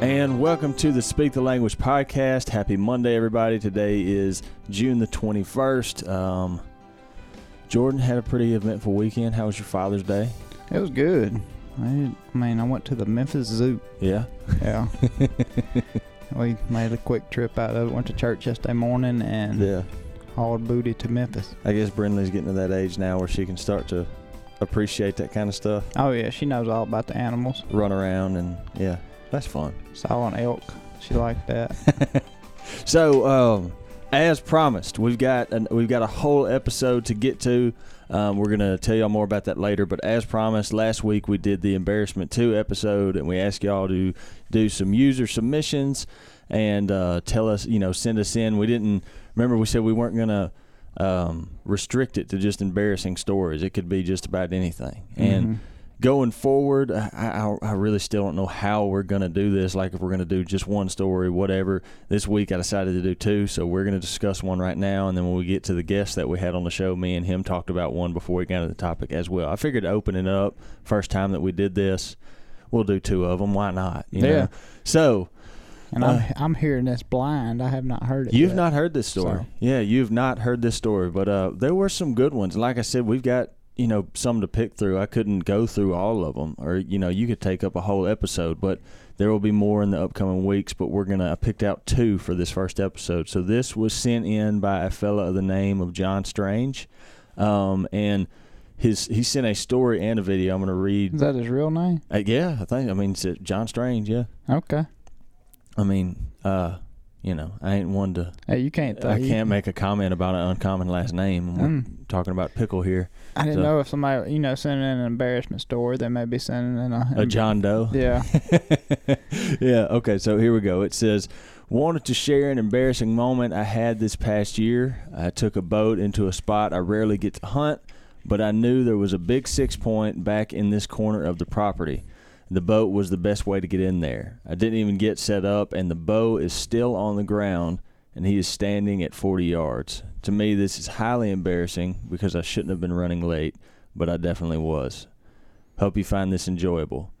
And welcome to the Speak the Language podcast. Happy Monday, everybody. Today is June the 21st. Um, Jordan had a pretty eventful weekend. How was your Father's Day? It was good. I, I mean, I went to the Memphis Zoo. Yeah. Yeah. we made a quick trip out of it. Went to church yesterday morning and Yeah. hauled booty to Memphis. I guess Brindley's getting to that age now where she can start to appreciate that kind of stuff. Oh yeah, she knows all about the animals. Run around and, yeah, that's fun. Saw an elk. She liked that. So, um, as promised, we've got an, we've got a whole episode to get to. Um, we're gonna tell y'all more about that later. But as promised, last week we did the embarrassment two episode, and we asked y'all to do some user submissions and uh, tell us, you know, send us in. We didn't remember we said we weren't gonna um, restrict it to just embarrassing stories. It could be just about anything. And Mhm. Going forward, I, I, I really still don't know how we're going to do this. Like if we're going to do just one story, whatever. This week I decided to do two, so we're going to discuss one right now, and then when we get to the guest that we had on the show, me and him talked about one before we got into the topic as well. I figured to open it up first time that we did this, we'll do two of them. Why not? You Yeah. Know? So and Uh, I'm I'm hearing this blind. I have not heard it. You've yet. not heard this story. So- Yeah, you've not heard this story, but uh, there were some good ones. Like I said, we've got you know some to pick through. I couldn't go through all of them, or you know you could take up a whole episode, but there will be more in the upcoming weeks. But we're gonna I picked out two for this first episode. So this was sent in by a fella of the name of John Strange, um, and his he sent a story and a video. I'm gonna read. Is that his real name? Uh, yeah, I think I mean uh, John Strange. Yeah, Okay. I mean, uh, you know, I ain't one to Hey, you can't. I you- can't make a comment about an uncommon last name. We're Mm. talking about pickle here. I didn't so- know if somebody, you know, sending in an embarrassment story, they may be sending in a, A John Doe. Yeah. yeah. Okay. So here we go. It says, wanted to share an embarrassing moment I had this past year. I took a boat into a spot I rarely get to hunt, but I knew there was a big six point back in this corner of the property. The boat was the best way to get in there. I didn't even get set up, and the bow is still on the ground, and he is standing at 40 yards. To me, this is highly embarrassing because I shouldn't have been running late, but I definitely was. Hope you find this enjoyable.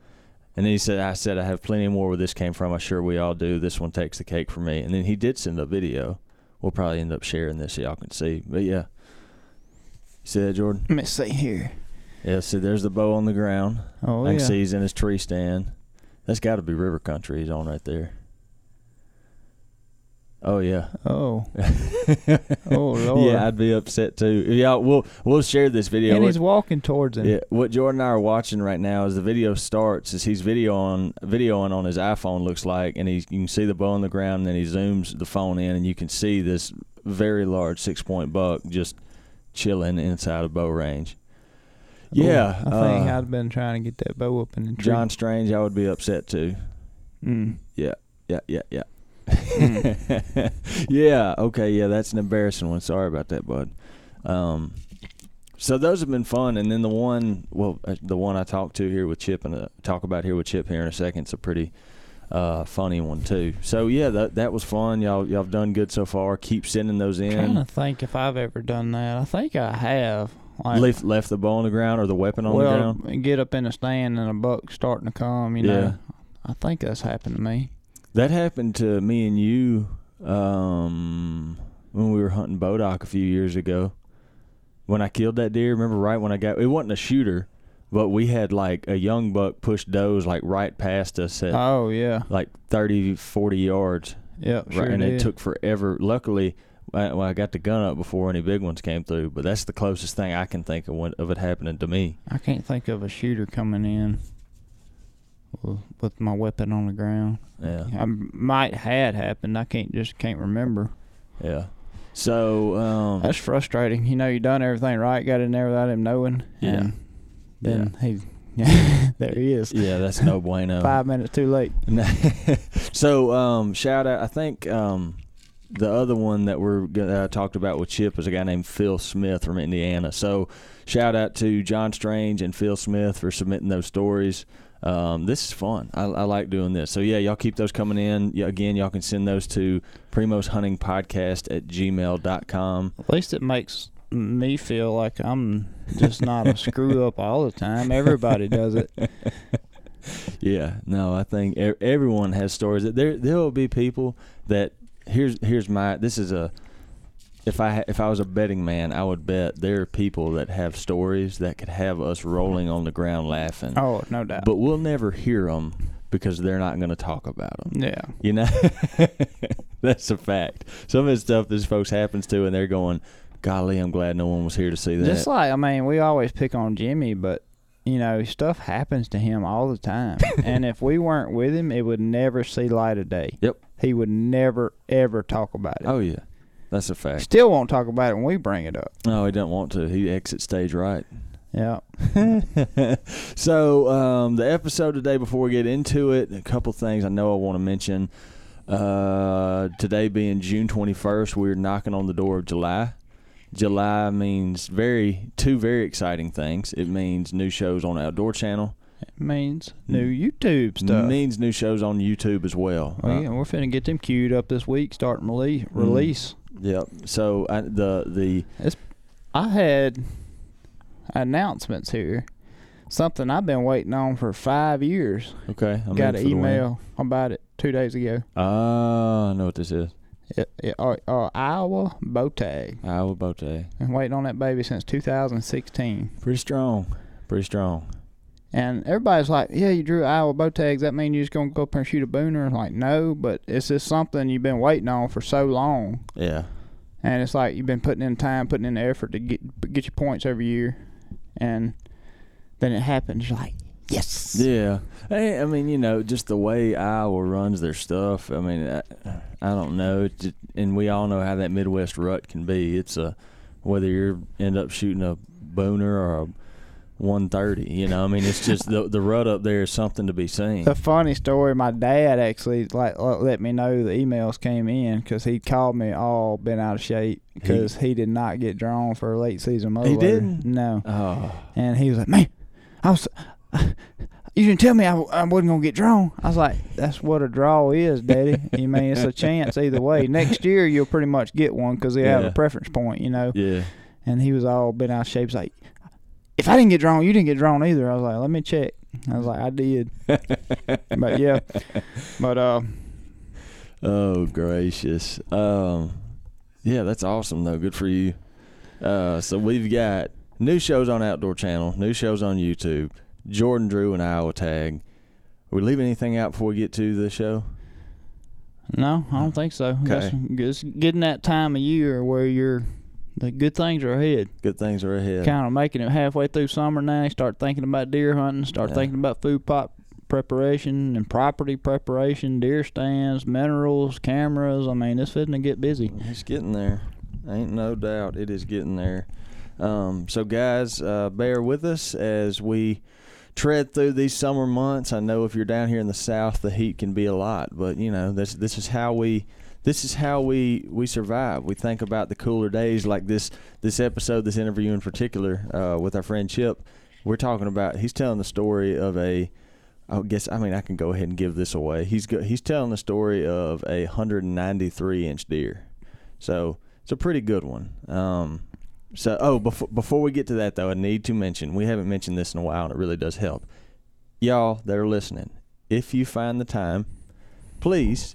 And then he said, I said, I have plenty more where this came from. I'm sure we all do. This one takes the cake for me. And then he did send a video. We'll probably end up sharing this so y'all can see. But yeah. You see that, Jordan? Let me see here. Yeah, see, there's the bow on the ground. Oh I yeah. can see he's in his tree stand. That's got to be river country he's on right there. Oh, yeah. Oh. oh Lord. yeah, I'd be upset too. Yeah, we'll we'll share this video. and What- he's walking towards him. Yeah, what Jordan and I are watching right now is the video starts as he's video on videoing on his iPhone looks like, and he's you can see the bow on the ground, and then he zooms the phone in, and you can see this very large six point buck just chilling inside of bow range. Yeah, Ooh, I think uh, I'd been trying to get that bow up in the tree. John Strange, I would be upset too. Mm. Yeah, yeah, yeah, yeah. Mm. yeah, okay, yeah, that's an embarrassing one. Sorry about that, bud. Um, so those have been fun, and then the one, well, uh, the one I talked to here with Chip and uh, talk about here with Chip here in a second, it's a pretty uh, funny one too. So yeah, that that was fun. Y'all y'all have done good so far. Keep sending those trying in. to think if I've ever done that. I think I have. Like, Left left the bow on the ground or the weapon on the well, ground. get up in a stand and a buck starting to come. You Yeah. know, I think that's happened to me. That happened to me and you um, when we were hunting Bodock a few years ago. When I killed that deer, remember right when I got it wasn't a shooter, but we had like a young buck push does like right past us at Oh yeah, like 30, 40 yards. yep, sure right, and did. it took forever. Luckily, I, well, I got the gun up before any big ones came through. But that's the closest thing I can think of when, of it happening to me. I can't think of a shooter coming in with, my weapon on the ground. Yeah, I might had happened. I can't just can't remember. yeah. So um, That's frustrating. You know, you done everything right, got in there without him knowing. Yeah. And then he, yeah, there he is. yeah, that's no bueno. Five minutes too late. so um, shout out. I think um, the other one that we're uh, talked about with Chip is a guy named Phil Smith from Indiana. So shout out to John Strange and Phil Smith for submitting those stories. Um, this is fun. I, I like doing this. So yeah, y'all keep those coming in. Yeah, again, y'all can send those to Primos Hunting Podcast at gmail.com. At least it makes me feel like I'm just not a screw up all the time. Everybody does it. yeah, no, I think everyone has stories. There, there will be people that here's here's my. This is a. If I if I was a betting man, I would bet there are people that have stories that could have us rolling on the ground laughing. Oh, no doubt. But we'll never hear them because they're not going to talk about them. yeah. You know, that's a fact. Some of the stuff this folks happens to, and they're going, "Golly, I'm glad no one was here to see that." Just like I mean, we always pick on Jimmy, but you know, stuff happens to him all the time. and if we weren't with him, it would never see light of day. Yep. He would never ever talk about it. oh yeah, that's a fact. Still won't talk about it when we bring it up. No, he doesn't want to. He exits stage right. Yeah. so um, the episode today, before we get into it, a couple things I know I want to mention. Uh, today being June 21st, we're knocking on the door of July. July means very two very exciting things. It means new shows on Outdoor Channel. It means new YouTube stuff. It means new shows on YouTube as well. Oh Uh, yeah, we're finna get them queued up this week, starting release. Release. Yep. So I, the the I had announcements here. Something I've been waiting on for five years. okay. I'm Got in an for the win. email about it two days ago. Ah, I know what this is. It, it, uh, uh, Iowa bow tag. Iowa day. Been waiting on that baby since 2016. Pretty strong. Pretty strong. And everybody's like, "Yeah, you drew Iowa bow tags. That mean you're just gonna go up there and shoot a booner?" I'm like, no, but it's just something you've been waiting on for so long, Yeah. and it's like you've been putting in time, putting in the effort to get get your points every year, and then it happens. You're like, yes. Yeah. I mean, you know, just the way Iowa runs their stuff. I mean, I, I don't know. Just, and we all know how that Midwest rut can be. It's a whether you end up shooting a booner or a 130. You know, I mean, it's just the the rut up there is something to be seen. The funny story, my dad actually like let me know the emails came in because he called me all been out of shape because he, did not get drawn for a late season motor. He didn't? No, Oh, and he was like, "Man, I was, you didn't tell me I wasn't gonna get drawn." I was like, "That's what a draw is, Daddy. you mean it's a chance either way. Next year you'll pretty much get one because they have a preference point, you know." yeah. And he was all bent out of shape. He's like, "If I didn't get drawn, you didn't get drawn either." I was like, "Let me check." I was like, "I did." but yeah, but uh, Oh gracious. Um, yeah, that's awesome though. Good for you. Uh, so we've got new shows on Outdoor Channel, new shows on YouTube. Jordan Drew and Iowa Tag. Are we leaving anything out before we get to the show? no, I don't think so. Okay. Just getting that time of year where you're the good things are ahead. Good things are ahead. Kind of making it halfway through summer now. You start thinking about deer hunting. Start Yeah. thinking about food plot preparation and property preparation, deer stands, minerals, cameras. I mean, it's fitting to get busy. It's getting there. Ain't no doubt it is getting there. Um, so, guys, uh, bear with us as we tread through these summer months. I know if you're down here in the south, the heat can be a lot, but you know this this is how we this is how we we survive. We think about the cooler days, like this this episode, this interview in particular uh, with our friend Chip. We're talking about. He's telling the story of a. I guess I mean I can go ahead and give this away. He's go, he's telling the story of a 193 inch deer. So it's a pretty good one. Um, so oh, before before we get to that though, I need to mention we haven't mentioned this in a while, and it really does help. Y'all that are listening, if you find the time, please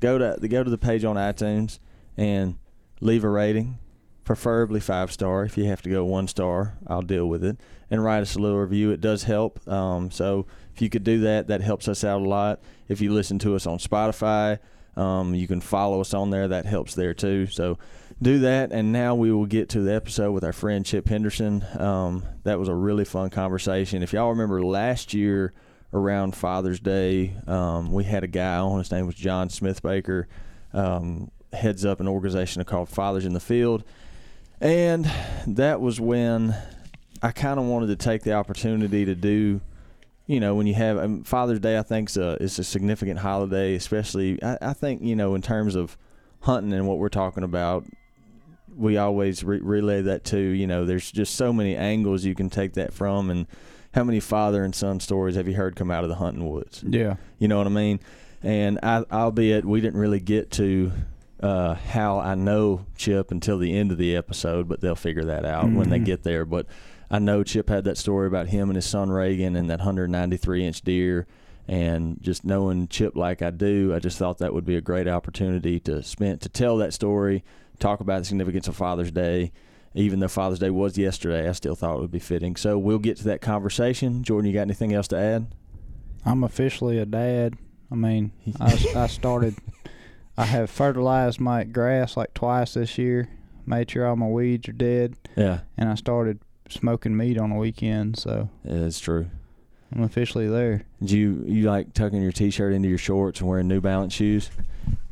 go to go to the page on iTunes and leave a rating, preferably five star. If you have to go one star, I'll deal with it, and write us a little review. It does help. Um, so if you could do that, that helps us out a lot. If you listen to us on Spotify, um, you can follow us on there. That helps there too. So do that. And now we will get to the episode with our friend Chip Henderson. Um, that was a really fun conversation. If y'all remember last year around Father's Day, um, we had a guy on. His name was John Smith Baker. Um, heads up an organization called Fathers in the Field. And that was when I kind of wanted to take the opportunity to do you know, when you have um, Father's Day, I think is a, a significant holiday, especially. I, I think you know, in terms of hunting and what we're talking about, we always re- relay that to. You know, there's just so many angles you can take that from, and how many father and son stories have you heard come out of the hunting woods? Yeah. You know what I mean? And I, albeit we didn't really get to uh, how I know Chip until the end of the episode, but they'll figure that out when they Mhm. get there. But I know Chip had that story about him and his son Reagan and that 193 inch deer. And just knowing Chip like I do, I just thought that would be a great opportunity to spend to tell that story, talk about the significance of Father's Day. Even though Father's Day was yesterday, I still thought it would be fitting. So we'll get to that conversation. Jordan, you got anything else to add? I'm officially a dad. I mean, I, I started. I have fertilized my grass like twice this year. Made sure all my weeds are dead, Yeah, and I started smoking meat on the weekend. So it's true. I'm officially there. Do you you like tucking your t-shirt into your shorts and wearing New Balance shoes?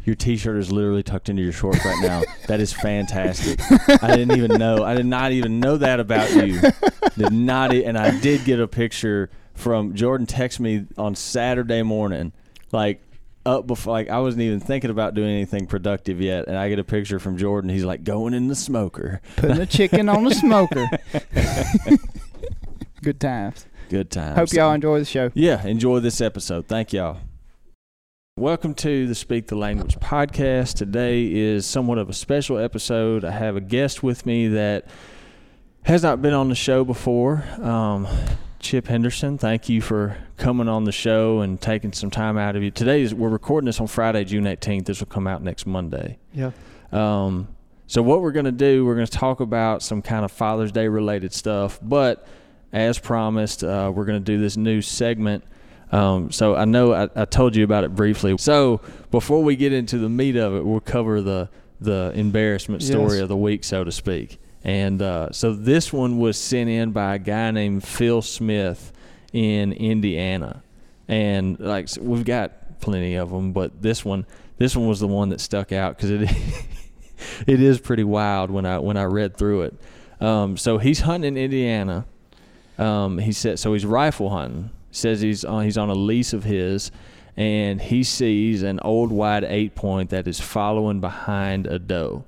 Your t-shirt is literally tucked into your shorts right now. that is fantastic. I didn't even know. I did not even know that about you. Did not. And I did get a picture from Jordan. Text me on Saturday morning, like up before. Like I wasn't even thinking about doing anything productive yet, and I get a picture from Jordan. He's like going in the smoker. Putting the chicken on the smoker. Good times. Good times. Hope y'all enjoy the show. Yeah, enjoy this episode. Thank y'all. Welcome to the Speak the Language podcast. Today is somewhat of a special episode. I have a guest with me that has not been on the show before. Um, Chip Henderson, thank you for coming on the show and taking some time out of you. Today is we're recording this on Friday, June 18th. This will come out next Monday. Yeah. Um, so what we're going to do, we're going to talk about some kind of Father's Day related stuff, but as promised, uh, we're going to do this new segment. Um, so I know I, I told you about it briefly. So before we get into the meat of it, we'll cover the the embarrassment story Yes. of the week, so to speak. And uh, so this one was sent in by a guy named Phil Smith in Indiana, and like so we've got plenty of them, but this one this one was the one that stuck out because it it is pretty wild when I when I read through it. Um, so he's hunting in Indiana. Um, he said so he's rifle hunting. Says he's on he's on a lease of his, and he sees an old wide eight point that is following behind a doe,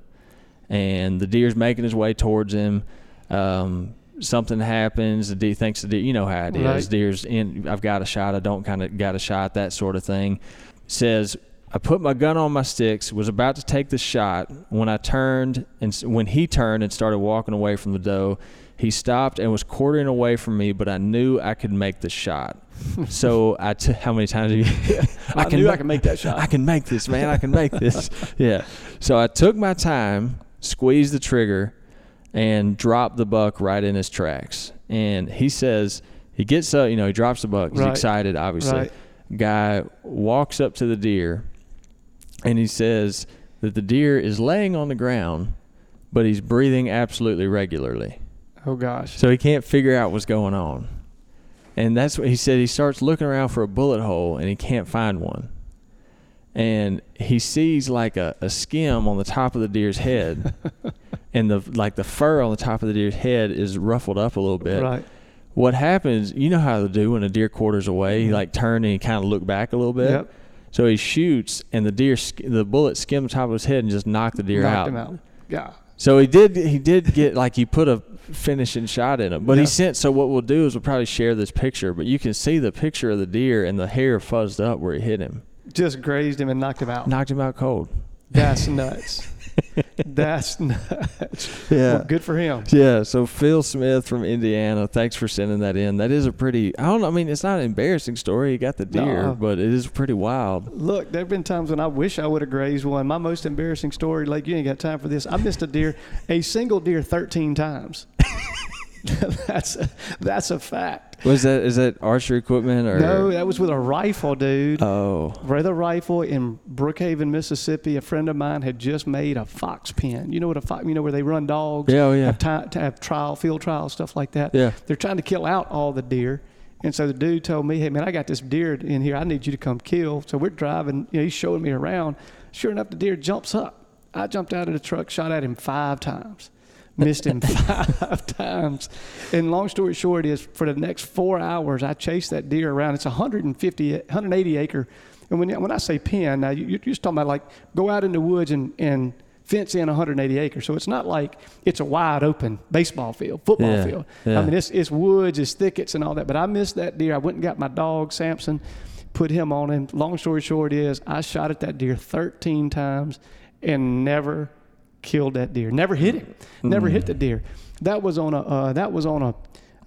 and the deer's making his way towards him. Um, something happens. The deer thinks the deer. You know how it is. Right. Deer's in. I've got a shot. I don't kind of got a shot. That sort of thing. Says I put my gun on my sticks. Was about to take the shot when I turned and when he turned and started walking away from the doe. He stopped and was quartering away from me, but I knew I could make the shot. so I t- how many times have you? I, knew I could make that shot. I can make this, man. I can make this. yeah. So I took my time, squeezed the trigger, and dropped the buck right in his tracks. And he says he gets up, you know, he drops the buck. He's Right. excited, obviously. Right. Guy walks up to the deer, and he says that the deer is laying on the ground, but he's breathing absolutely regularly. Oh gosh. So he can't figure out what's going on. And that's what he said. He starts looking around for a bullet hole and he can't find one. And he sees like a, a skim on the top of the deer's head. and the like the fur on the top of the deer's head is ruffled up a little bit. Right. What happens, you know how they do when a deer quarters away, he mm-hmm. like turn and he kind of look back a little bit. Yep. So he shoots and the deer sk- the bullet skimmed the top of his head and just knocked the deer Knocked out. him out. Yeah. So he did. He did get like he put a finishing shot in him, but Yeah. he sent. So what we'll do is we'll probably share this picture, but you can see the picture of the deer and the hair fuzzed up where it hit him, Just grazed him and knocked him out. knocked him out cold. That's nuts. That's nuts. Well, good for him. Yeah. So Phil Smith from Indiana, thanks for sending that in. That is a pretty. I don't. know. I mean, it's not an embarrassing story. He got the deer, No. but it is pretty wild. Look, there have been times when I wish I would have grazed one. My most embarrassing story, like you ain't got time for this. I missed a deer, a single deer, 13 times. that's a, that's a fact. Was that is that archery equipment or No, that was with a rifle, dude. Oh, With a rifle in Brookhaven, Mississippi, a friend of mine had just made a fox pen. You know what a fox? You know where they run dogs? Yeah, oh, yeah. Have, to have trial, field trial, stuff like that. Yeah. They're trying to kill out all the deer, and so the dude told me, "Hey man, I got this deer in here. I need you to come kill." So we're driving. You know, he's showing me around. Sure enough, the deer jumps up. I jumped out of the truck, shot at him five times. Missed him five times. And long story short is for the next four hours, I chased that deer around. It's a 150, 180 acre. And when, when I say pen, now you, you're just talking about like go out in the woods and, and fence in 180 acres. So it's not like it's a wide open baseball field, football Yeah, field. yeah. I mean, it's, it's woods, it's thickets and all that. But I missed that deer. I went and got my dog, Samson, put him on him. Long story short is I shot at that deer 13 times and never killed that deer. Never hit him. Never hit the deer. That was on a uh, that was on a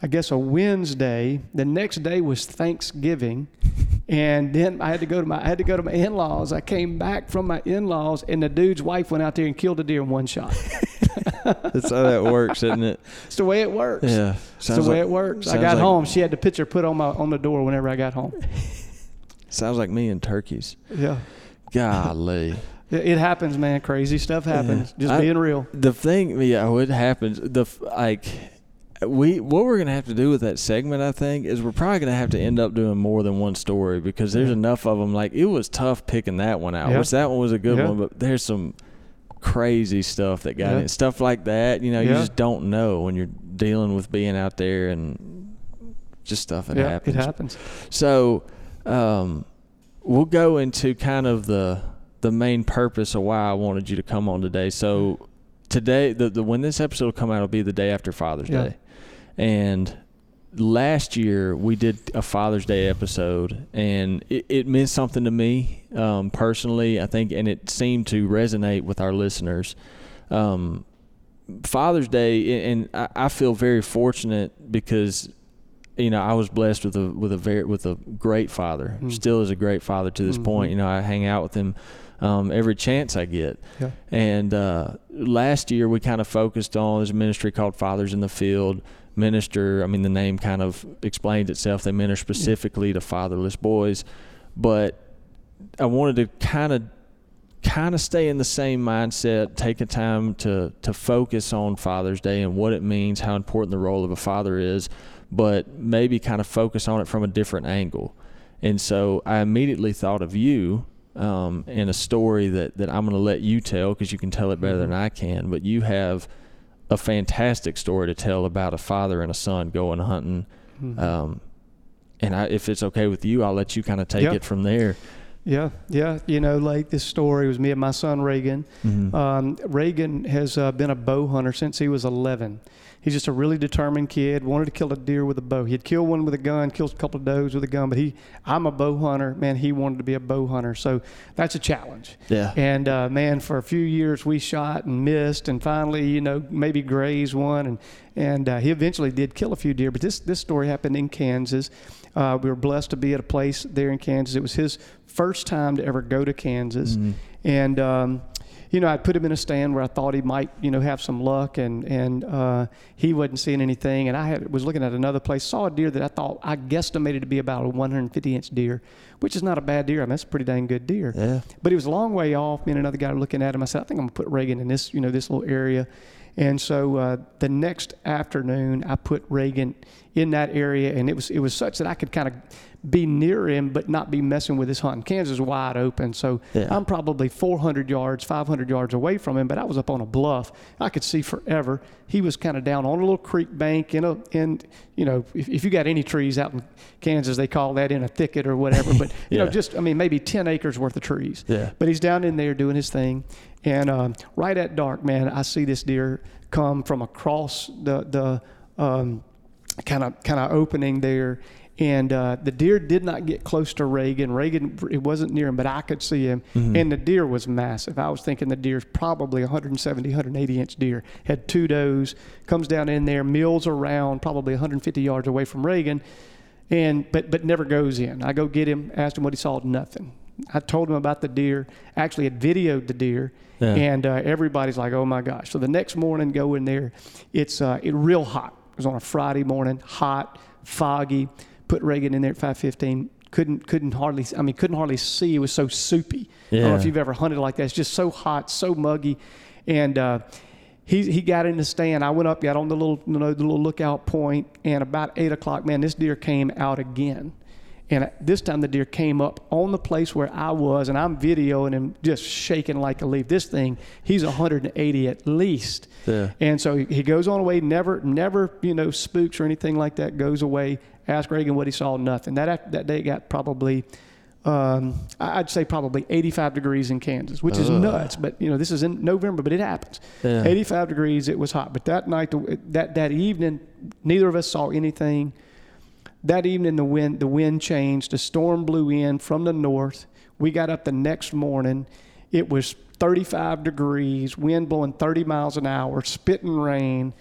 I guess a Wednesday. The next day was Thanksgiving, and then I had to go to my I had to go to my in-laws. I came back from my in-laws, and the dude's wife went out there and killed a deer in one shot. That's how that works, isn't it? It's the way it works. Yeah. It's the way it works. I got like- home. She had the picture put on my on the door whenever I got home. Sounds like me and turkeys. Yeah. Golly. It it happens, man. Crazy stuff happens. Just I- being real. The thing, yeah, what happens, the like, we what we're gonna have to do with that segment, I think, is we're probably gonna have to end up doing more than one story because there's enough of them. Like, it was tough picking that one out, Yeah. which that one was a good Yeah. one, but there's some crazy stuff that got Yeah. in stuff like that. You know, you just don't know when you're dealing with being out there and just stuff that yeah, happens. it happens. So, um, we'll go into kind of the the main purpose of why I wanted you to come on today. So, today, the, the when this episode will come out, will be the day after Father's Yeah. Day, and last year we did a Father's Day episode, and it, it meant something to me um, personally. I think, and it seemed to resonate with our listeners. Um, Father's Day, and I, I feel very fortunate because you know I was blessed with a with a very with a great father. Mm. Still is a great father to this Mhm. point. You know, I hang out with him um, every chance I get. Yeah. And uh, last year we kind of focused on there's a ministry called Fathers in the Field. Minister, I mean the name kind of explains itself. They minister specifically to fatherless boys, but I wanted to kind of kind of stay in the same mindset, take a time to to focus on Father's Day and what it means, how important the role of a father is, but maybe kind of focus on it from a different angle. And so I immediately thought of you um, in a story that, that I'm going to let you tell because you can tell it better than I can. But you have a fantastic story to tell about a father and a son going hunting. Mhm. Um, and I, if it's okay with you, I'll let you kind of take Yeah. it from there. Yeah, yeah. You know, like this story was me and my son Reagan. Mhm. Um, Reagan has uh, been a bow hunter since he was 11. He's just a really determined kid. Wanted to kill a deer with a bow. He'd kill one with a gun, killed a couple of does with a gun. But he, I'm a bow hunter, man. He wanted to be a bow hunter, so that's a challenge. yeah. And uh, man, for a few years we shot and missed, and finally, you know, maybe grazed one, and and uh, he eventually did kill a few deer. But this this story happened in Kansas. Uh, we were blessed to be at a place there in Kansas. It was his first time to ever go to Kansas, Mhm. and um, you know, I put him in a stand where I thought he might, you know, have some luck, and and uh, he wasn't seeing anything. And I had, was looking at another place, saw a deer that I thought I guesstimated to be about a 150 inch deer, which is not a bad deer. I mean, that's a pretty dang good deer. Yeah. But he was a long way off. Me and another guy were looking at him. I said, I think I'm gonna put Reagan in this, you know, this little area. And so uh, the next afternoon, I put Reagan in that area, and it was it was such that I could kind of be near him, but not be messing with his hunting. Kansas is wide open, so Yeah. I'm probably 400 yards, 500 yards away from him. But I was up on a bluff. I could see forever. He was kind of down on a little creek bank in a in you know if, if you got any trees out in Kansas, they call that in a thicket or whatever. But you Yeah. know, just I mean maybe 10 acres worth of trees. Yeah. But he's down in there doing his thing, and um, right at dark, man, I see this deer come from across the the kind of kind of opening there, and uh, the deer did not get close to Reagan. Reagan, it wasn't near him, but I could see him, and the deer was massive. I was thinking the deer's probably 170, 180 inch deer. Had two does, comes down in there, mills around, probably 150 yards away from Reagan and but but never goes in. I go get him, asked him what he saw, nothing. I told him about the deer. Actually, had videoed the deer, Yeah. and uh, everybody's like, "Oh my gosh!" So the next morning, go in there. It's uh, it real hot. It was on a Friday morning, hot, foggy. Put Reagan in there at five fifteen. Couldn't couldn't hardly. I mean, couldn't hardly see. It was so soupy. I don't know if you've ever hunted like that. It's just so hot, so muggy, and. Uh, he, he got in the stand. I went up, got on the little you know the little lookout point, and about eight o'clock, man, this deer came out again. And this time the deer came up on the place where I was, and I'm videoing him just shaking like a leaf. This thing, he's 180 at least. Yeah. And so he goes on away, never, never, you know, spooks or anything like that. Goes away. Ask Reagan what he saw. Nothing. That that day it got probably, um, I'd say probably 85 degrees in Kansas, which is Ugh. nuts. But you know, this is in November, but it happens. Yeah. 85 degrees. It was hot. But that night, that that evening, neither of us saw anything. That evening, the wind the wind changed. A storm blew in from the north. We got up the next morning, It was 35 degrees, wind blowing 30 miles an hour, spitting rain,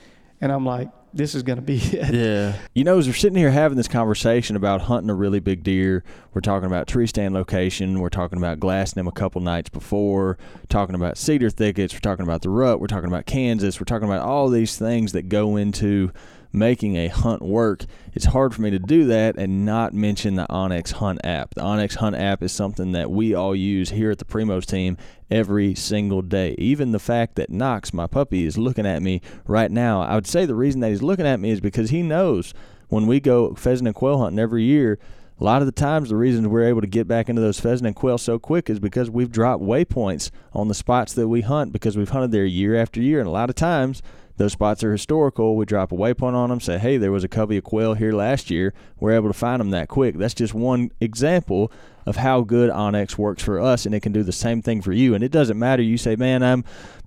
and I'm like, this is going to be it. Yeah. You know, as we're sitting here having this conversation about hunting a really big deer, we're talking about tree stand location, we're talking about glassing them a couple nights before, talking about cedar thickets, we're talking about the rut, we're talking about Kansas, we're talking about all these things that go into making a hunt work, it's hard for me to do that and not mention the onX Hunt app. The onX Hunt app is something that we all use here at the Primos team every single day. Even the fact that Knox, my puppy, is looking at me right now, I would say the reason that he's looking at me is because he knows when we go pheasant and quail hunting every year, a lot of the times the reason we're able to get back into those pheasant and quail so quick is because we've dropped waypoints on the spots that we hunt because we've hunted there year after year and a lot of times those spots are historical. We drop a waypoint on them, say, hey, there was a covey of quail here last year. We're able to find them that quick. That's just one example of how good onX works for us, and it can do the same thing for you. And it doesn't matter. You say, man, I'm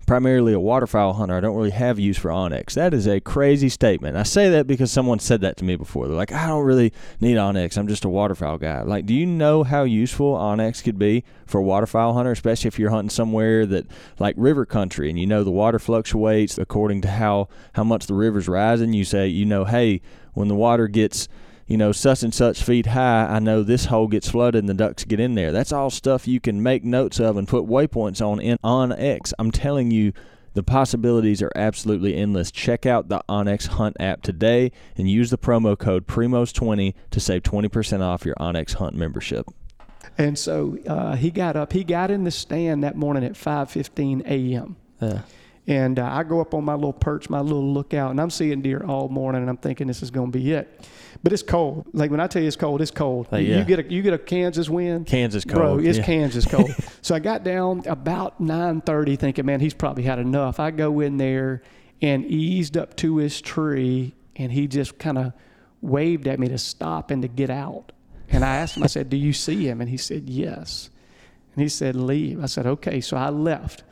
primarily a waterfowl hunter. I don't really have use for onX. That is a crazy statement. I say that because someone said that to me before. They're like, I don't really need onX. I'm just a waterfowl guy. Like, do you know how useful onX could be for a waterfowl hunter, especially if you're hunting somewhere that like river country and you know the water fluctuates according to how how much the river's rising. You say, you know, hey, when the water gets you know, such and such feet high, I know this hole gets flooded and the ducks get in there. That's all stuff you can make notes of and put waypoints on in onX. I'm telling you, the possibilities are absolutely endless. Check out the onX Hunt app today and use the promo code PRIMOS20 to save 20% off your onX Hunt membership. And so uh, he got up. He got in the stand that morning at 5:15 a.m. Yeah. And uh, I go up on my little perch, my little lookout, and I'm seeing deer all morning, and I'm thinking this is going to be it. But it's cold. Like when I tell you it's cold, it's cold. Yeah. You get a you get a Kansas wind. Kansas cold, Bro, it's yeah. Kansas cold. so I got down about 9:30, thinking, man, he's probably had enough. I go in there and eased up to his tree, and he just kind of waved at me to stop and to get out. And I asked him, I said, "Do you see him?" And he said, "Yes." And he said, "Leave." I said, "Okay." So I left,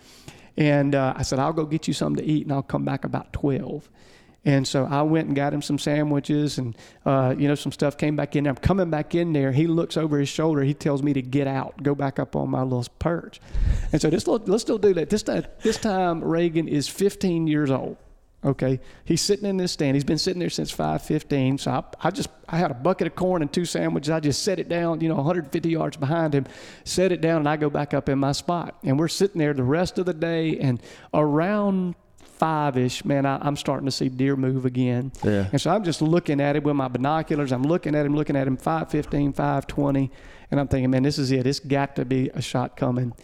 and uh, I said, "I'll go get you something to eat, and I'll come back about 12." And so I went and got him some sandwiches and, uh, you know, some stuff came back in there. I'm coming back in there. He looks over his shoulder. He tells me to get out, go back up on my little perch. And so this, little- let's still do that. This time, this time Reagan is 15 years old. Okay. He's sitting in this stand. He's been sitting there since 515. So I, I just, I had a bucket of corn and two sandwiches. I just set it down, you know, 150 yards behind him, set it down, and I go back up in my spot. And we're sitting there the rest of the day. And around five ish, man, I, I'm starting to see deer move again. Yeah. And so I'm just looking at it with my binoculars. I'm looking at him, looking at him, 515, 520. And I'm thinking, man, this is it. It's got to be a shot coming.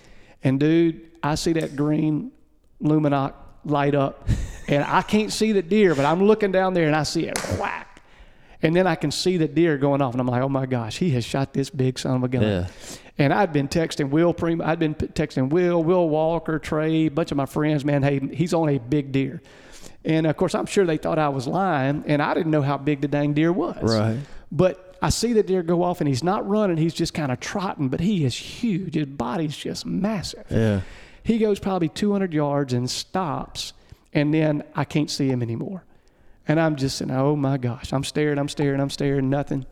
And dude, I see that green Lumenok light up. and I can't see the deer, but I'm looking down there and I see it whack. And then I can see the deer going off. And I'm like, oh my gosh, he has shot this big son of a gun. Yeah. And I'd been texting Will Prim. I'd been texting Will, Will Walker, Trey, a bunch of my friends. Man, hey, he's on a big deer. And of course, I'm sure they thought I was lying, and I didn't know how big the dang deer was. Right. But I see the deer go off, and he's not running; he's just kind of trotting. But he is huge. His body's just massive. Yeah. He goes probably 200 yards and stops, and then I can't see him anymore. And I'm just saying, oh my gosh, I'm staring, I'm staring, I'm staring, nothing.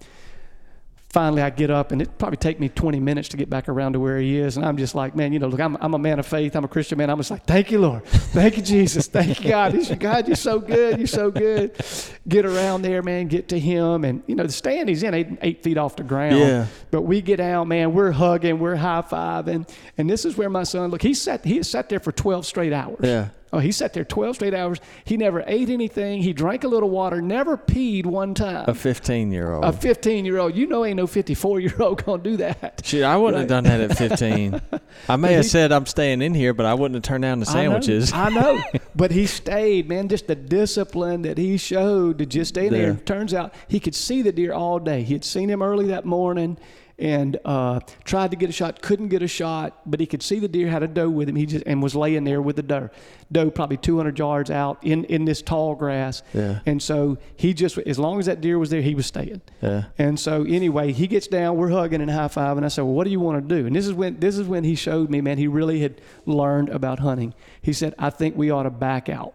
Finally, I get up, and it probably take me 20 minutes to get back around to where he is. And I'm just like, man, you know, look, I'm, I'm a man of faith. I'm a Christian man. I'm just like, thank you, Lord. Thank you, Jesus. Thank you, God. He's, God, you're so good. You're so good. Get around there, man. Get to him. And, you know, the stand he's in, eight, eight feet off the ground. Yeah. But we get out, man. We're hugging. We're high fiving. And this is where my son, look, he sat, he sat there for 12 straight hours. Yeah. Oh, he sat there 12 straight hours. He never ate anything. He drank a little water, never peed one time. A 15 year old. A 15 year old, you know, ain't no 54 year old gonna do that. Shit, I wouldn't have done that at 15. I may have said I'm staying in here, but I wouldn't have turned down the sandwiches. I know, I know. but he stayed, man. Just the discipline that he showed to just stay there. Yeah. Turns out he could see the deer all day. He had seen him early that morning and uh, tried to get a shot, couldn't get a shot, but he could see the deer had a doe with him. He just and was laying there with the doe, doe probably 200 yards out in in this tall grass. Yeah. And so he just, as long as that deer was there, he was staying. Yeah. And so anyway, he gets down, we're hugging and high five, and I said, "Well, what do you want to do?" And this is when this is when he showed me, man, he really had learned about hunting. He said, "I think we ought to back out.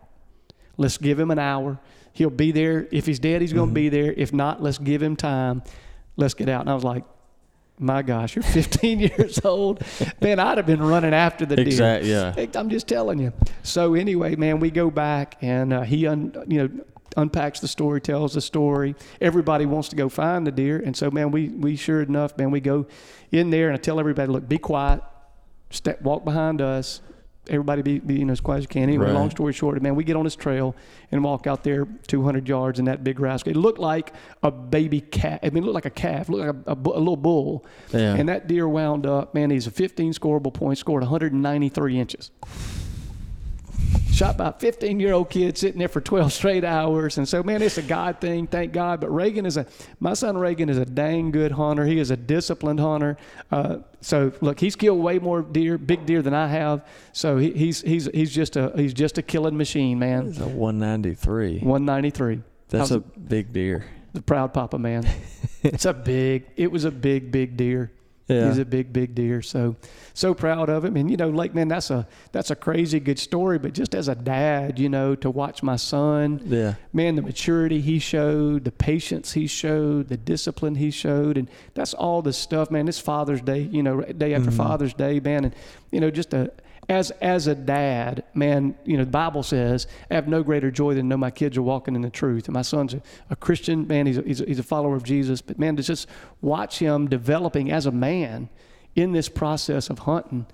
Let's give him an hour. He'll be there. If he's dead, he's going to be there. If not, let's give him time. Let's get out." And I was like, My gosh, you're 15 years old. Man, I'd have been running after the deer. Exactly. Yeah. I'm just telling you. So anyway, man, we go back and uh, he, un, you know, unpacks the story, tells the story. Everybody wants to go find the deer, and so man, we we sure enough, man, we go in there and I tell everybody, look, be quiet, step, walk behind us. Everybody be, be you know as quiet as you can. Anyway, Right. long story short, man, we get on this trail and walk out there 200 yards in that big rascal. It looked like a baby cat. I mean, it looked like a calf, looked like a, a, a little bull. Yeah. And that deer wound up, man, he's a 15 scoreable point, scored 193 inches. Shot by a 15 year old kid sitting there for 12 straight hours. And so, man, it's a God thing, thank God. But Reagan is a, my son Reagan is a dang good hunter. He is a disciplined hunter. Uh, so, look, he's killed way more deer, big deer than I have. So he, he's, he's, he's just a, he's just a killing machine, man. It's a 193. 193. That's How's a big deer. the proud papa man. it's a big. It was a big, big deer. Yeah. He's a big, big deer. So, so proud of him. And you know, like man, that's a that's a crazy good story. But just as a dad, you know, to watch my son, Yeah. man, the maturity he showed, the patience he showed, the discipline he showed, and that's all the stuff, man. It's Father's Day, you know, day after Mm-hmm. Father's Day, man, and you know, just a as as a dad, man, you know, the Bible says, I have no greater joy than know my kids are walking in the truth. And my son's a, a Christian, man. He's a, he's, a, he's a follower of Jesus. But man, to just watch him developing as a man in this process of hunting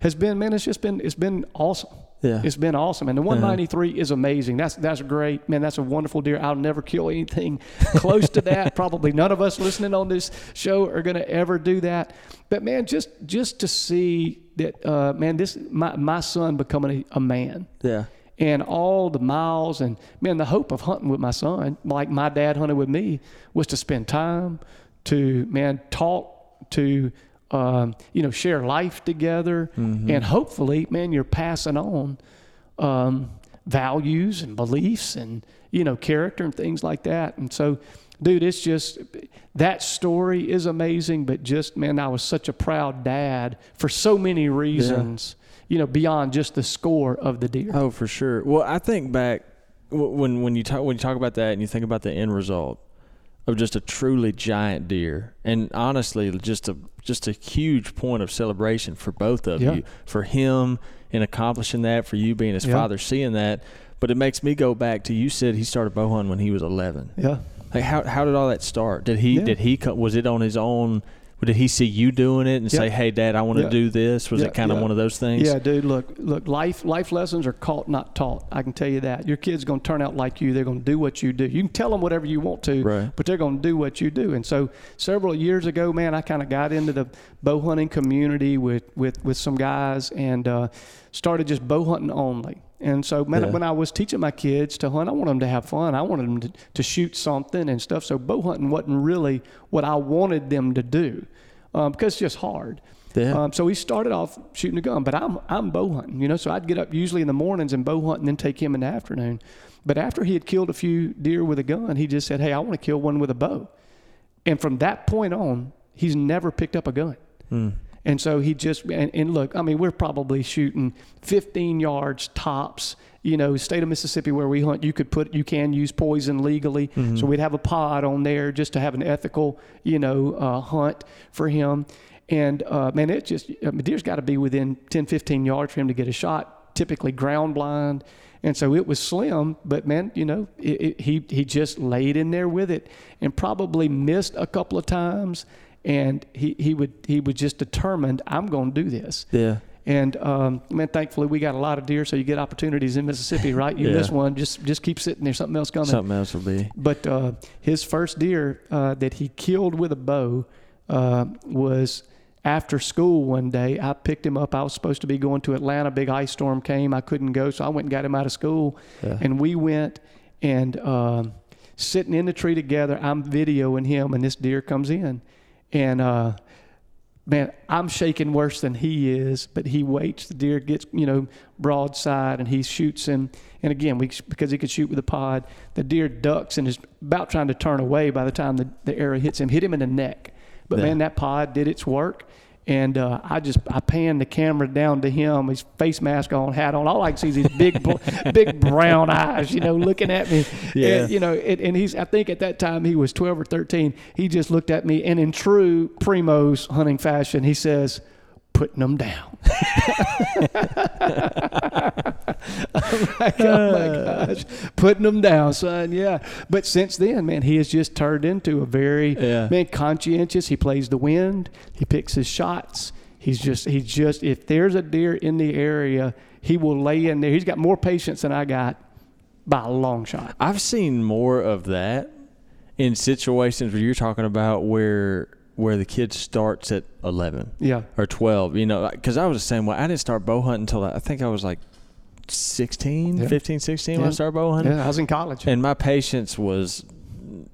has been, man, it's just been it's been awesome. Yeah. It's been awesome. And the uh-huh. 193 is amazing. That's that's great. Man, that's a wonderful deer. I'll never kill anything close to that. Probably none of us listening on this show are going to ever do that. But man, just just to see that uh, man, this my my son becoming a, a man. Yeah. and all the miles and man the hope of hunting with my son like my dad hunted with me was to spend time to man talk to um, you know share life together. And hopefully man you're passing on um, values and beliefs and you know character and things like that. And so dude it's just that story is amazing but just man i was such a proud dad for so many reasons you know beyond just the score of the deer Oh, for sure. Well, I think back when when you talk when you talk about that and you think about the end result of just a truly giant deer, and honestly, just a just a huge point of celebration for both of Yeah. you, for him in accomplishing that, for you being his Yeah. father seeing that. But it makes me go back to you said he started bow hunting when he was 11. yeah Like how how did all that start? Did he Yeah. did he was it on his own? Did he see you doing it and Yeah. say, "Hey, Dad, I want to Yeah. do this"? Was it kind of one of those things? Yeah, dude. Look, look. Life, life lessons are caught, not taught. I can tell you that. Your kid's going to turn out like you. They're going to do what you do. You can tell them whatever you want to, Right. but they're going to do what you do. And so, several years ago, man, I kind of got into the bow hunting community with with with some guys and uh, started just bow hunting only. And so, man, Yeah. when I was teaching my kids to hunt, I wanted them to have fun. I wanted them to, to shoot something and stuff. So, bow hunting wasn't really what I wanted them to do um, because it's just hard. Yeah. Um, so he started off shooting a gun, but I'm I'm bow hunting, you know. So I'd get up usually in the mornings and bow hunt, and then take him in the afternoon. But after he had killed a few deer with a gun, he just said, "Hey, I want to kill one with a bow." And from that point on, he's never picked up a gun. And so he just and, and look, I mean, we're probably shooting 15 yards tops. You know, state of Mississippi where we hunt, you could put you can use poison legally. So we'd have a pod on there just to have an ethical, you know, uh, hunt for him. And uh, man, it just I mean, deer's got to be within 10, 15 yards for him to get a shot. Typically ground blind. And so it was slim, but man, you know, it, it, he he just laid in there with it, and probably missed a couple of times. And he, he would he was just determined, I'm going to do this. Yeah. And um, man, thankfully we got a lot of deer, so you get opportunities in Mississippi, right? You Yeah. miss one, just just keep sitting there, something else coming. Something else will be. But uh, his first deer uh, that he killed with a bow uh, was after school one day. I picked him up. I was supposed to be going to Atlanta. Big ice storm came. I couldn't go, so I went and got him out of school. Yeah. And we went and um, sitting in the tree together. I'm videoing him, and this deer comes in, and. Uh, man, I'm shaking worse than he is, but he waits. The deer gets, you know, broadside and he shoots him. And again, we, because he could shoot with a pod, the deer ducks and is about trying to turn away by the time the, the arrow hits him, hit him in the neck. But Yeah. man, that pod did its work. And uh, I just I panned the camera down to him, his face mask on, hat on. All I can see is his big, big brown eyes, you know, looking at me. Yeah. And, you know, and, and he's I think at that time he was 12 or 13. He just looked at me, and in true Primos hunting fashion, he says, "Putting them down." I'm like, oh my gosh, putting them down, son. Yeah. But since then, man, he has just turned into a very Yeah. man conscientious. He plays the wind. He picks his shots. He's just he's just if there's a deer in the area, he will lay in there. He's got more patience than I got by a long shot. I've seen more of that in situations where you're talking about where where the kid starts at 11 Yeah. or 12. You know, because I was the same way. I didn't start bow hunting until I think I was like 16, Yeah. 15, 16 when I started bow hunting. Yeah, I was in college. And my patience was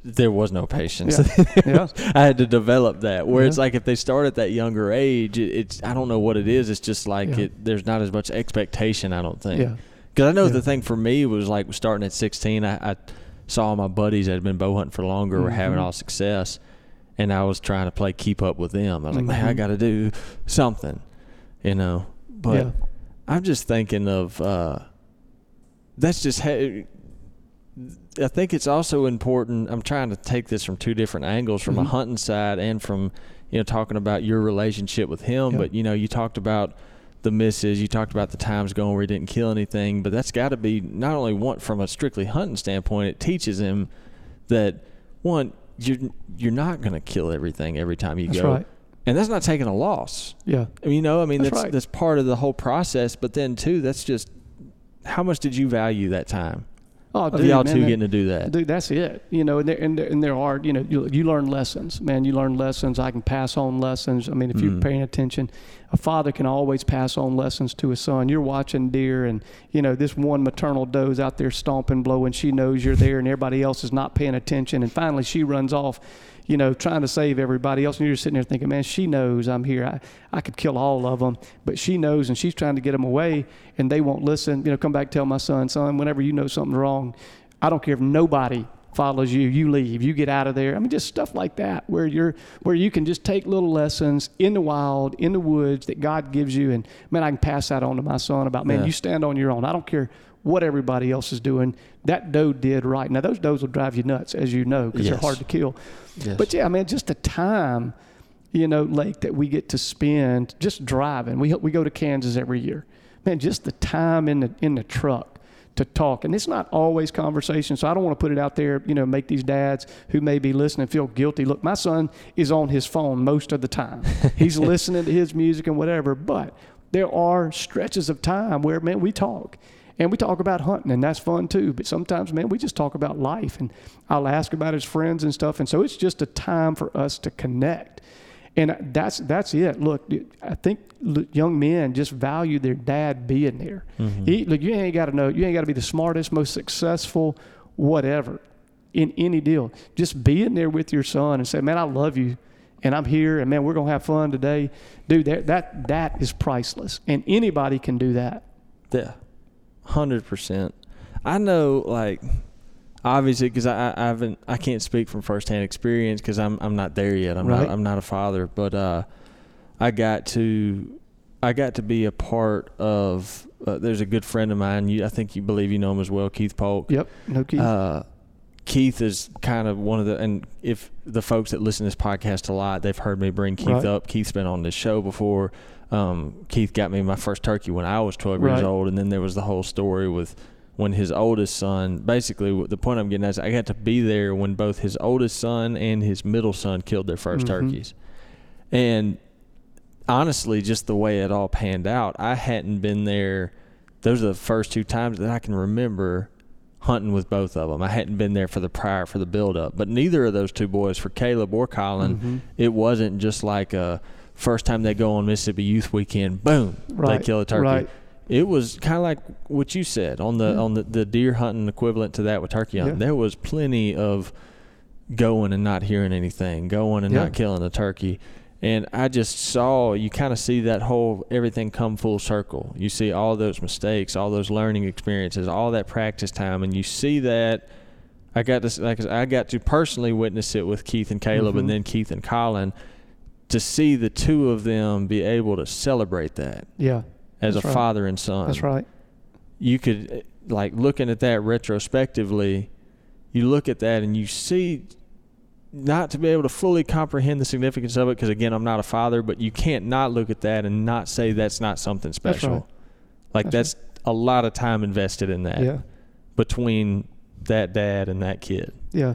there was no patience. Yeah. I had to develop that. Where it's like if they start at that younger age, it, it's I don't know what it is. It's just like Yeah. it. There's not as much expectation. I don't think. Yeah. Because I know Yeah. the thing for me was like starting at 16. I, I saw my buddies that had been bow hunting for longer were mm-hmm. having all success, and I was trying to play keep up with them. I was like, man, I got to do something, you know. But Yeah. I'm just thinking of uh, that's just. Ha- I think it's also important. I'm trying to take this from two different angles, from a Mhm. hunting side and from you know talking about your relationship with him. Yeah. But you know, you talked about the misses. You talked about the times going where he didn't kill anything. But that's got to be not only one from a strictly hunting standpoint. It teaches him that one you're you're not going to kill everything every time you That's go, right. and that's not taking a loss. Yeah. You know, I mean That's that's right. that's part of the whole process. But then too, that's just how much did you value that time Oh, dude, y'all man, two getting to do that? Dude, that's it. You know, and there, and there, and there are, you know, you, you learn lessons, man. You learn lessons. I can pass on lessons. I mean, if you're Mhm. paying attention, a father can always pass on lessons to his son. You're watching deer, and you know this one maternal doe's out there stomping, blowing. She knows you're there, and everybody else is not paying attention. And finally, she runs off. You know, trying to save everybody else, and you're sitting there thinking, "Man, she knows I'm here. I, I could kill all of them, but she knows, and she's trying to get them away, and they won't listen. You know, come back, tell my son, son, whenever you know something wrong, I don't care if nobody follows you, you leave, you get out of there. I mean, just stuff like that, where you're, where you can just take little lessons in the wild, in the woods that God gives you, and man, I can pass that on to my son about, man, Yeah. you stand on your own. I don't care what everybody else is doing. That doe did right. Now those does will drive you nuts, as you know, because Yes. they're hard to kill. Yes. But yeah, I mean, just the time, you know, Lake that we get to spend just driving. We we go to Kansas every year. Man, just the time in the in the truck to talk, and it's not always conversation. So I don't want to put it out there, you know, make these dads who may be listening feel guilty. Look, my son is on his phone most of the time. He's listening to his music and whatever. But there are stretches of time where man we talk. And we talk about hunting, and that's fun too. But sometimes, man, we just talk about life, and I'll ask about his friends and stuff. And so it's just a time for us to connect, and that's that's it. Look, I think young men just value their dad being there. Mm-hmm. He, look, you ain't got to know, you ain't got to be the smartest, most successful, whatever, in any deal. Just being there with your son and say, "Man, I love you." And I'm here, and man, we're gonna have fun today, dude. That that that is priceless, and anybody can do that. Yeah, hundred percent. I know, like, obviously, because I, I haven't, I can't speak from firsthand experience because I'm I'm not there yet. I'm Right. not I'm not a father, but uh, I got to, I got to be a part of. Uh, there's a good friend of mine. You, I think you believe you know him as well, Keith Polk. Yep, no key. Uh, Keith is kind of one of the, and if the folks that listen to this podcast a lot, they've heard me bring Keith Right. up. Keith's been on this show before. Um, Keith got me my first turkey when I was 12 Right. years old, and then there was the whole story with when his oldest son. Basically, the point I'm getting at is I got to be there when both his oldest son and his middle son killed their 1st Mhm. turkeys, and honestly, just the way it all panned out, I hadn't been there. Those are the first two times that I can remember hunting with both of them. I hadn't been there for the prior for the build up, but neither of those two boys, for Caleb or Colin, Mhm. it wasn't just like a first time they go on Mississippi Youth Weekend, boom, Right, they kill a turkey. right. It was kind of like what you said on the Yeah. on the, the deer hunting equivalent to that with turkey hunting. Yeah. There was plenty of going and not hearing anything, going and Yeah. not killing a turkey. And I just saw you kind of see that whole everything come full circle. You see all those mistakes, all those learning experiences, all that practice time, and you see that. I got to like I got to personally witness it with Keith and Caleb, Mhm. and then Keith and Colin to see the two of them be able to celebrate that Yeah. as a right. father and son. That's right. You could uh, like looking at that retrospectively, you look at that and you see not to be able to fully comprehend the significance of it because again I'm not a father, but you can't not look at that and not say that's not something special. That's right. Like That's that's, a lot of time invested in that Yeah. between that dad and that kid. Yeah.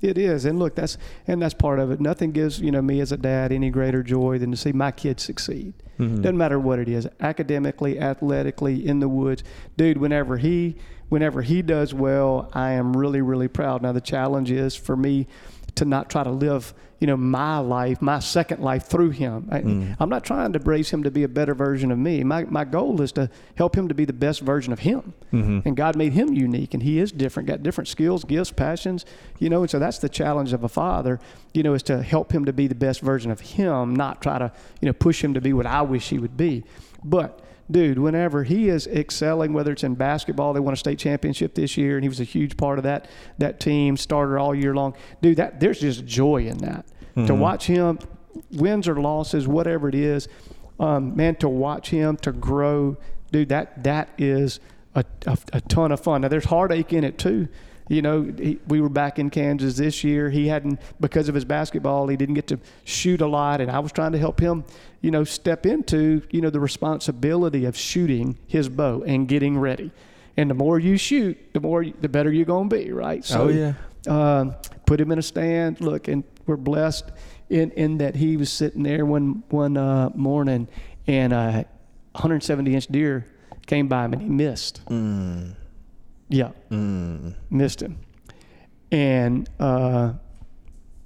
It is. And look, that's and that's part of it. Nothing gives, you know, me as a dad any greater joy than to see my kids succeed. Mhm. Doesn't matter what it is, academically, athletically, in the woods. Dude, whenever he whenever he does well, I am really, really proud. Now the challenge is for me to not try to live, you know, my life, my second life through him. I, Mm. I'm not trying to raise him to be a better version of me. My my goal is to help him to be the best version of him. Mhm. And God made him unique, and he is different, got different skills, gifts, passions, you know. And so that's the challenge of a father, you know, is to help him to be the best version of him, not try to, you know, push him to be what I wish he would be. But dude, whenever he is excelling, whether it's in basketball, they won a state championship this year, and he was a huge part of that that team, starter all year long. Dude, that there's just joy in that to Mhm. watch him, wins or losses, whatever it is, um, man, to watch him to grow, dude, that that is a, a, a ton of fun. Now there's heartache in it too. You know, he, we were back in Kansas this year. He hadn't, because of his basketball, he didn't get to shoot a lot, and I was trying to help him, you know, step into, you know, the responsibility of shooting his bow and getting ready. And the more you shoot, the more, the better you're gonna be, right? So, oh yeah. um, put him in a stand. Look, and we're blessed in, in that he was sitting there one one uh, morning, and a 170 inch deer came by him, and he missed. Mm. Yeah, Mm. missed him. And uh,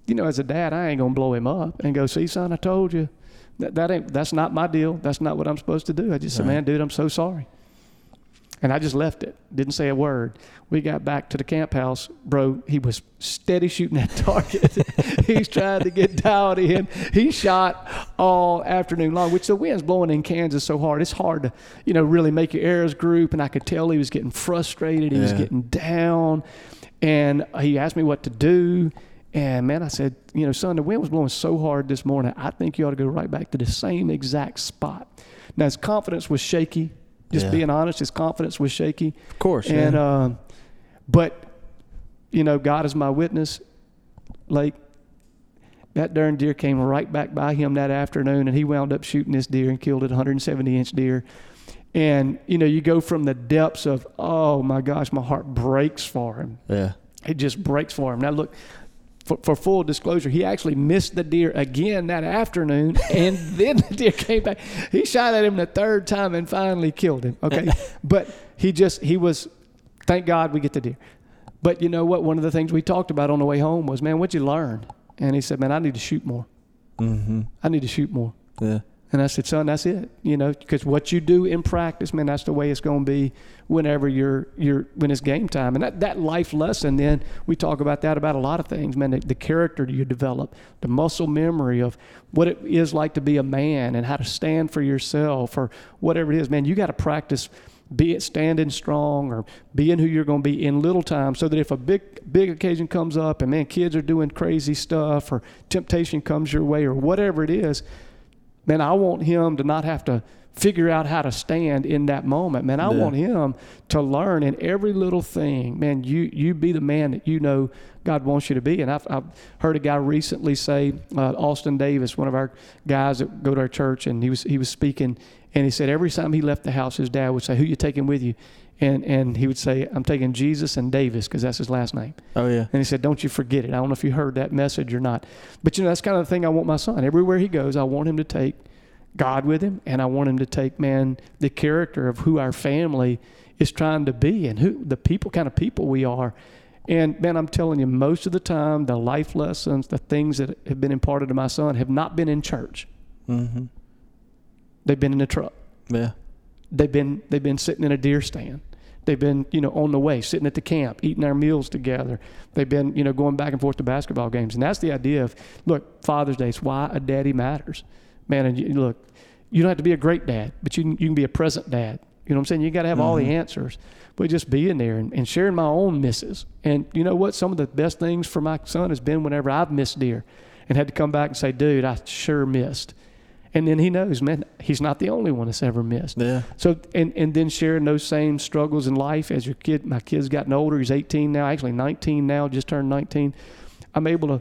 you know, as a dad, I ain't gonna blow him up and go, "See, son, I told you." That, that ain't that's not my deal. That's not what I'm supposed to do. I just said, "Man, dude, I'm so sorry." And I just left it. Didn't say a word. We got back to the camp house, bro. He was steady shooting that target. He's trying to get dialed in. He shot all afternoon long, which the wind's blowing in Kansas so hard. It's hard to, you know, really make your arrows group. And I could tell he was getting frustrated. He was getting down. And he asked me what to do. And man, I said, you know, son, the wind was blowing so hard this morning. I think you ought to go right back to the same exact spot. Now his confidence was shaky. Just Yeah. being honest, his confidence was shaky. Of course. And yeah. um, but you know, God is my witness. Like that darn deer came right back by him that afternoon, and he wound up shooting this deer and killed it, 170 inch deer. And you know, you go from the depths of, oh my gosh, my heart breaks for him. yeah. It just breaks for him. Now look. For, for full disclosure, he actually missed the deer again that afternoon, and then the deer came back. He shot at him the third time and finally killed him. Okay, but he just he was. Thank God we get the deer. But you know what? One of the things we talked about on the way home was, man, what'd you learn? And he said, man, I need to shoot more. Mm-hmm. I need to shoot more. Yeah. And I said, son, that's it. You know, because what you do in practice, man, that's the way it's going to be whenever you're you're when it's game time. And that, that life lesson, then we talk about that about a lot of things, man. The, the character you develop, the muscle memory of what it is like to be a man and how to stand for yourself or whatever it is, man. You got to practice. Be it standing strong or being who you're going to be in little time, so that if a big big occasion comes up and man, kids are doing crazy stuff or temptation comes your way or whatever it is, man, I want him to not have to figure out how to stand in that moment. Man, I Yeah. want him to learn in every little thing. Man, you you be the man that you know God wants you to be. And I've, I've heard a guy recently say, uh, Austin Davis, one of our guys that go to our church, and he was he was speaking, and he said every time he left the house, his dad would say, "Who you taking with you?" And and he would say, "I'm taking Jesus and Davis because that's his last name." Oh yeah. And he said, Don't you forget it. I don't know if you heard that message or not. But you know, that's kind of the thing I want my son. Everywhere he goes, I want him to take God with him and I want him to take, man, the character of who our family is trying to be and who the people kind of people we are. And man, I'm telling you, most of the time the life lessons, the things that have been imparted to my son have not been in church. Mm-hmm. They've been in the truck. Yeah. They've been they've been sitting in a deer stand. They've been, you know, on the way, sitting at the camp, eating our meals together. They've been, you know, going back and forth to basketball games. And that's the idea of, look, Father's Day is why a daddy matters. Man, and you, look, you don't have to be a great dad, but you can, you can be a present dad. You know what I'm saying? You got to have all the mm-hmm. answers. But just being there and, and sharing my own misses. And you know what? Some of the best things for my son has been whenever I've missed deer. and had to come back and say, dude, I sure missed. And then he knows, man, he's not the only one that's ever missed. Yeah. So and and then sharing those same struggles in life as your kid. My kid's gotten older. He's 18 now, actually 19 now, just turned 19. I'm able to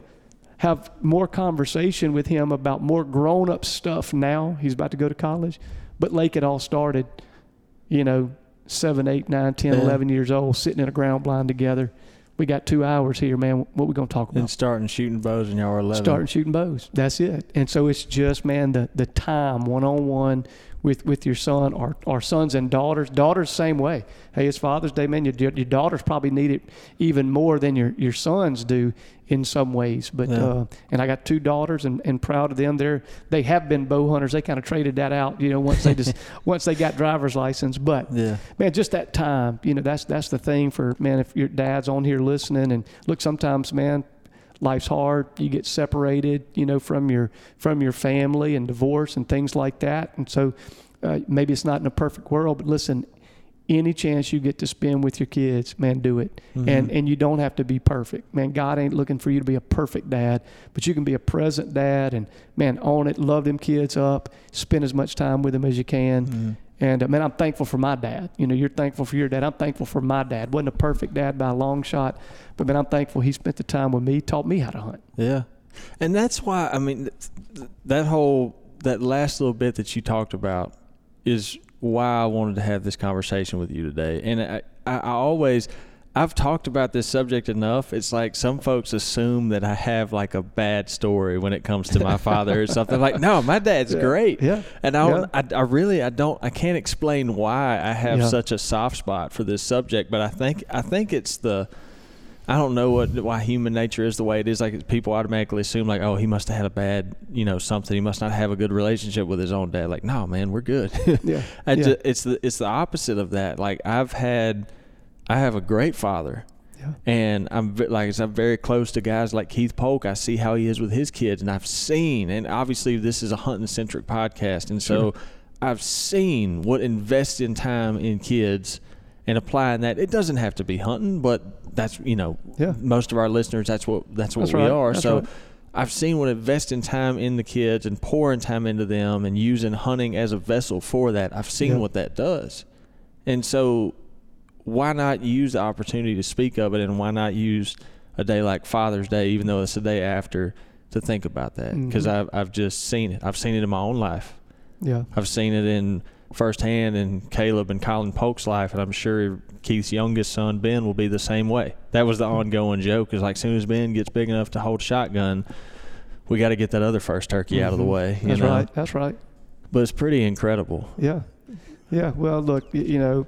have more conversation with him about more grown up stuff now. He's about to go to college, but Lake it all started, you know, seven, eight, nine, 10, Yeah. 11 years old, sitting in a ground blind together. We got two hours here, man. What we gonna talk about? And starting shooting bows and y'all are 11. starting shooting bows. That's it. And so it's just man the the time one on one with with your son or our sons and daughters. Daughters same way. Hey, it's Father's Day, man. Your your daughters probably need it even more than your your sons do in some ways. But Yeah. uh, and I got two daughters and, and proud of them. They're they have been bow hunters. They kind of traded that out, you know, once they just once they got driver's license. But Yeah. man, just that time, you know, that's that's the thing for man. If your dad's on here listening, and look, sometimes, man, life's hard. You get separated, you know, from your from your family and divorce and things like that. And so, uh, maybe it's not in a perfect world, but listen, any chance you get to spend with your kids, man, do it. And and you don't have to be perfect, man. God ain't looking for you to be a perfect dad, but you can be a present dad and man, own it, love them kids up, spend as much time with them as you can. And uh, man, I'm thankful for my dad. You know, you're thankful for your dad. I'm thankful for my dad. wasn't a perfect dad by a long shot, but man, I'm thankful he spent the time with me, taught me how to hunt. Yeah, and that's why I mean th- th- that whole that last little bit that you talked about is why I wanted to have this conversation with you today. And I, I always I've talked about this subject enough. It's like some folks assume that I have like a bad story when it comes to my father or something. Like, no, my dad's great. Yeah. And I, Yeah. I, I really, I don't, I can't explain why I have Yeah. such a soft spot for this subject. But I think, I think it's the, I don't know what why human nature is the way it is. Like people automatically assume, like, oh, he must have had a bad, you know, something. He must not have a good relationship with his own dad. Like, no, man, we're good. Yeah. Yeah. it's the it's the opposite of that. Like I've had, I have a great father, Yeah. and I'm like I said, I'm very close to guys like Keith Polk. I see how he is with his kids, and I've seen, and obviously this is a hunting centric podcast, and so I've seen what investing time in kids and applying that. It doesn't have to be hunting, but that's you know, Yeah. most of our listeners that's what that's what That's we right. are. That's so. right. I've seen what investing time in the kids and pouring time into them and using hunting as a vessel for that. I've seen Yeah. what that does. And so why not use the opportunity to speak of it and why not use a day like Father's Day even though it's the day after to think about that because Mhm. I've I've just seen it. I've seen it in my own life. Yeah. I've seen it in firsthand in Caleb and Colin Polk's life, and I'm sure Keith's youngest son Ben will be the same way. That was the ongoing joke. Is like, soon as Ben gets big enough to hold a shotgun, we got to get that other first turkey out of the Mhm. way. you That's know? right. That's right. But it's pretty incredible. Yeah. Yeah. Well, look, you know,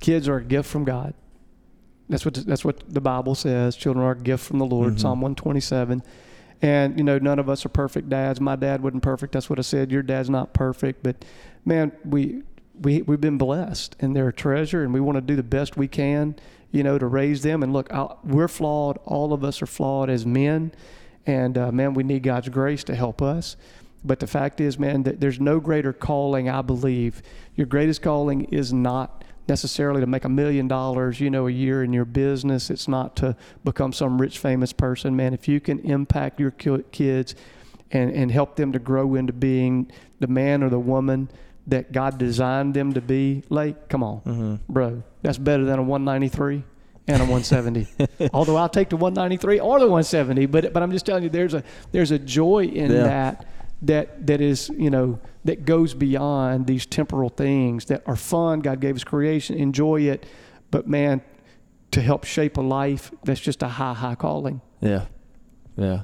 kids are a gift from God. That's what that's what the Bible says. Children are a gift from the Lord. Mhm. Psalm 127. And you know, none of us are perfect dads. My dad wasn't perfect. That's what I said. Your dad's not perfect, but man, we we we've been blessed, and they're a treasure, and we want to do the best we can, you know, to raise them. And look, i we're flawed. All of us are flawed as men, and uh, man, we need God's grace to help us. But the fact is, man, that there's no greater calling, I believe. Your greatest calling is not necessarily to make a million dollars, you know, a year in your business. It's not to become some rich, famous person, man. If you can impact your kids and, and help them to grow into being the man or the woman that God designed them to be, like, come on, Mm-hmm. bro, that's better than a 193 and a 170. Although I'll take the 193 or the 170, but but I'm just telling you, there's a there's a joy in Yeah. that that that is you know that goes beyond these temporal things that are fun. God gave us creation, enjoy it, but man, to help shape a life, that's just a high high calling. Yeah. Yeah.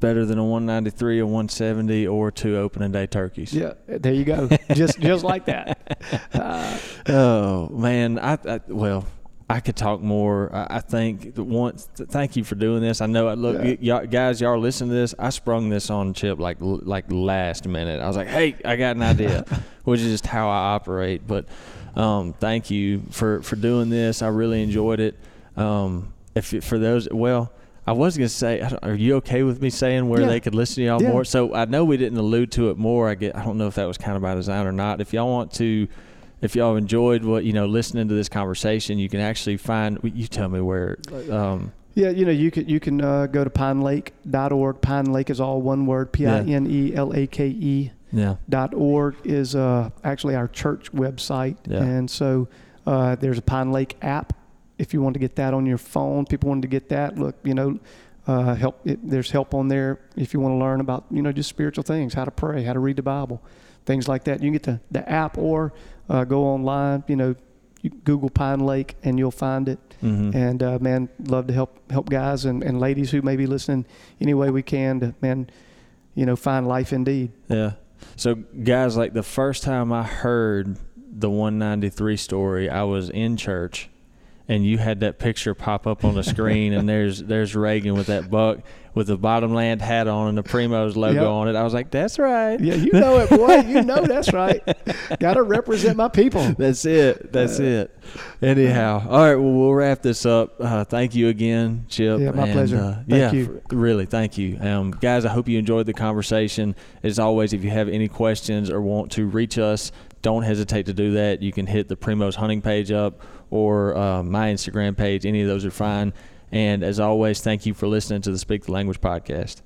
Better than a 193, a 170, or two opening day turkeys. Yeah, there you go, just just like that. Uh, Oh man, I, I well, I could talk more. I, I think once. Thank you for doing this. I know. I Look, Yeah. y- y'all, guys, y'all listen to this. I sprung this on Chip like like last minute. I was like, hey, I got an idea, which is just how I operate. But um, thank you for for doing this. I really enjoyed it. Um, if it- for those, well. I was gonna say, are you okay with me saying where Yeah. they could listen to y'all Yeah. more? So I know we didn't allude to it more. I get, I don't know if that was kind of by design or not. If y'all want to, if y'all enjoyed what you know listening to this conversation, you can actually find. You tell me where. Um, Yeah, you know, you can you can uh, go to pinelake.org. Pine Lake is all one word. P I N E L A K E Yeah. dot org is uh, actually our church website, Yeah. and so uh, there's a Pine Lake app. If you want to get that on your phone, people wanted to get that. Look, you know, uh, help. It, there's help on there if you want to learn about you know just spiritual things, how to pray, how to read the Bible, things like that. You can get the the app or uh, go online. You know, you Google Pine Lake and you'll find it. Mm-hmm. And uh, man, love to help help guys and, and ladies who may be listening any way we can to man, you know, find life indeed. Yeah. So, guys, like the first time I heard the 193 story, I was in church, and you had that picture pop up on the screen, and there's there's Reagan with that buck with the Bottomland hat on and the Primos logo Yep. on it. I was like, that's right. Yeah, you know it, boy. You know that's right. Got to represent my people. That's it. That's it. Anyhow, all right. Well, we'll wrap this up. Uh, thank you again, Chip. Yeah, my And, pleasure. Uh, Thank yeah, you. f- really, thank you, um, guys. I hope you enjoyed the conversation. As always, if you have any questions or want to reach us, don't hesitate to do that. You can hit the Primos Hunting page up or uh, my Instagram page. Any of those are fine. And as always, thank you for listening to the Speak the Language podcast.